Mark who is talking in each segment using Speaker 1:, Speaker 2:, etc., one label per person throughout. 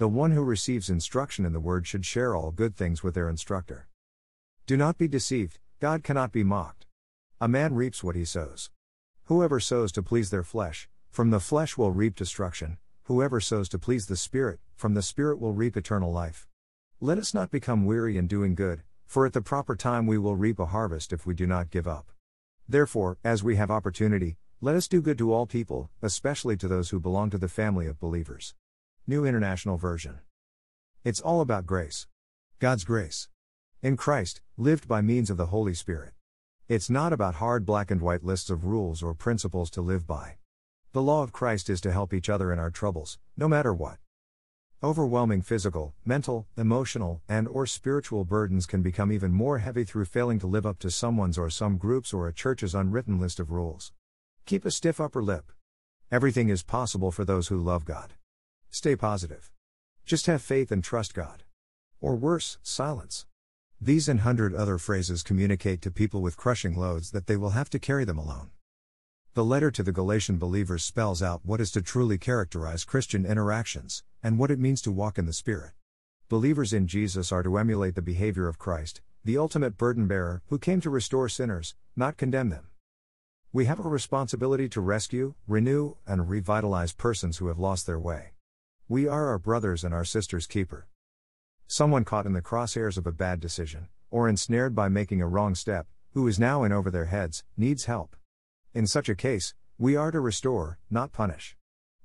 Speaker 1: the one who receives instruction in the word should share all good things with their instructor. Do not be deceived, God cannot be mocked. A man reaps what he sows. Whoever sows to please their flesh, from the flesh will reap destruction, whoever sows to please the Spirit, from the Spirit will reap eternal life. Let us not become weary in doing good, for at the proper time we will reap a harvest if we do not give up. Therefore, as we have opportunity, let us do good to all people, especially to those who belong to the family of believers. New International Version. It's all about grace. God's grace. In Christ, lived by means of the Holy Spirit. It's not about hard black and white lists of rules or principles to live by. The law of Christ is to help each other in our troubles, no matter what. Overwhelming physical, mental, emotional, and or spiritual burdens can become even more heavy through failing to live up to someone's or some group's or a church's unwritten list of rules. Keep a stiff upper lip. Everything is possible for those who love God. Stay positive. Just have faith and trust God. Or worse, silence. These and hundred other phrases communicate to people with crushing loads that they will have to carry them alone. The letter to the Galatian believers spells out what is to truly characterize Christian interactions, and what it means to walk in the Spirit. Believers in Jesus are to emulate the behavior of Christ, the ultimate burden bearer, who came to restore sinners, not condemn them. We have a responsibility to rescue, renew, and revitalize persons who have lost their way. We are our brothers and our sisters' keeper. Someone caught in the crosshairs of a bad decision, or ensnared by making a wrong step, who is now in over their heads, needs help. In such a case, we are to restore, not punish.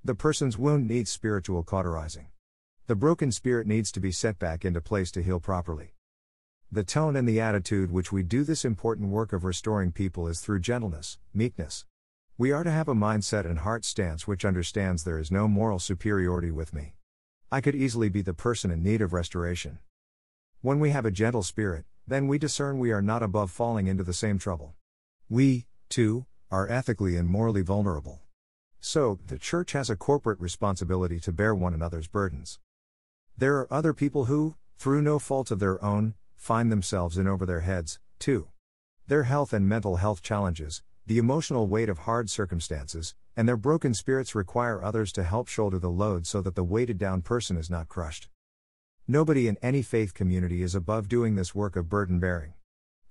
Speaker 1: The person's wound needs spiritual cauterizing. The broken spirit needs to be set back into place to heal properly. The tone and the attitude which we do this important work of restoring people is through gentleness, meekness, we are to have a mindset and heart stance which understands there is no moral superiority with me. I could easily be the person in need of restoration. When we have a gentle spirit, then we discern we are not above falling into the same trouble. We, too, are ethically and morally vulnerable. So, the church has a corporate responsibility to bear one another's burdens. There are other people who, through no fault of their own, find themselves in over their heads, too. Their health and mental health challenges, the emotional weight of hard circumstances, and their broken spirits require others to help shoulder the load so that the weighted down person is not crushed. Nobody in any faith community is above doing this work of burden bearing.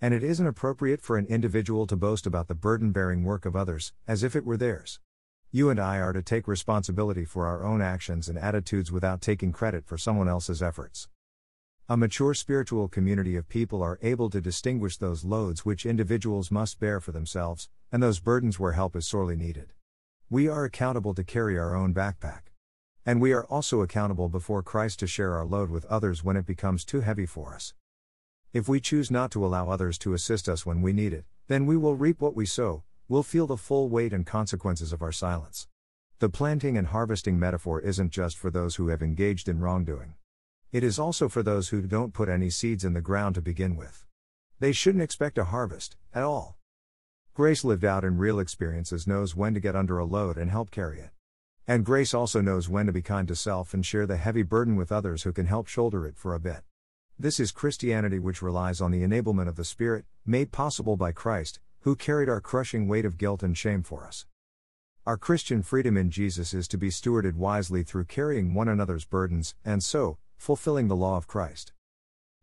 Speaker 1: And it isn't appropriate for an individual to boast about the burden bearing work of others, as if it were theirs. You and I are to take responsibility for our own actions and attitudes without taking credit for someone else's efforts. A mature spiritual community of people are able to distinguish those loads which individuals must bear for themselves, and those burdens where help is sorely needed. We are accountable to carry our own backpack. And we are also accountable before Christ to share our load with others when it becomes too heavy for us. If we choose not to allow others to assist us when we need it, then we will reap what we sow, we'll feel the full weight and consequences of our silence. The planting and harvesting metaphor isn't just for those who have engaged in wrongdoing. It is also for those who don't put any seeds in the ground to begin with. They shouldn't expect a harvest, at all. Grace lived out in real experiences knows when to get under a load and help carry it. And grace also knows when to be kind to self and share the heavy burden with others who can help shoulder it for a bit. This is Christianity which relies on the enablement of the Spirit, made possible by Christ, who carried our crushing weight of guilt and shame for us. Our Christian freedom in Jesus is to be stewarded wisely through carrying one another's burdens, and so, fulfilling the law of Christ.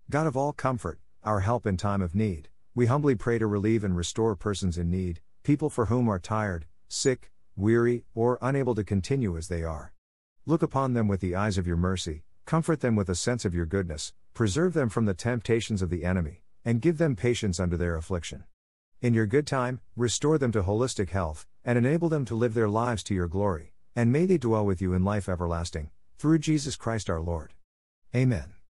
Speaker 1: God of all comfort, our help in time of need, we humbly pray to relieve and restore persons in need, people for whom are tired, sick, weary, or unable to continue as they are. Look upon them with the eyes of your mercy, comfort them with a sense of your goodness, preserve them from the temptations of the enemy, and give them patience under their affliction. In your good time, restore them to holistic health, and enable them to live their lives to your glory, and may they dwell with you in life everlasting, through Jesus Christ our Lord. Amen.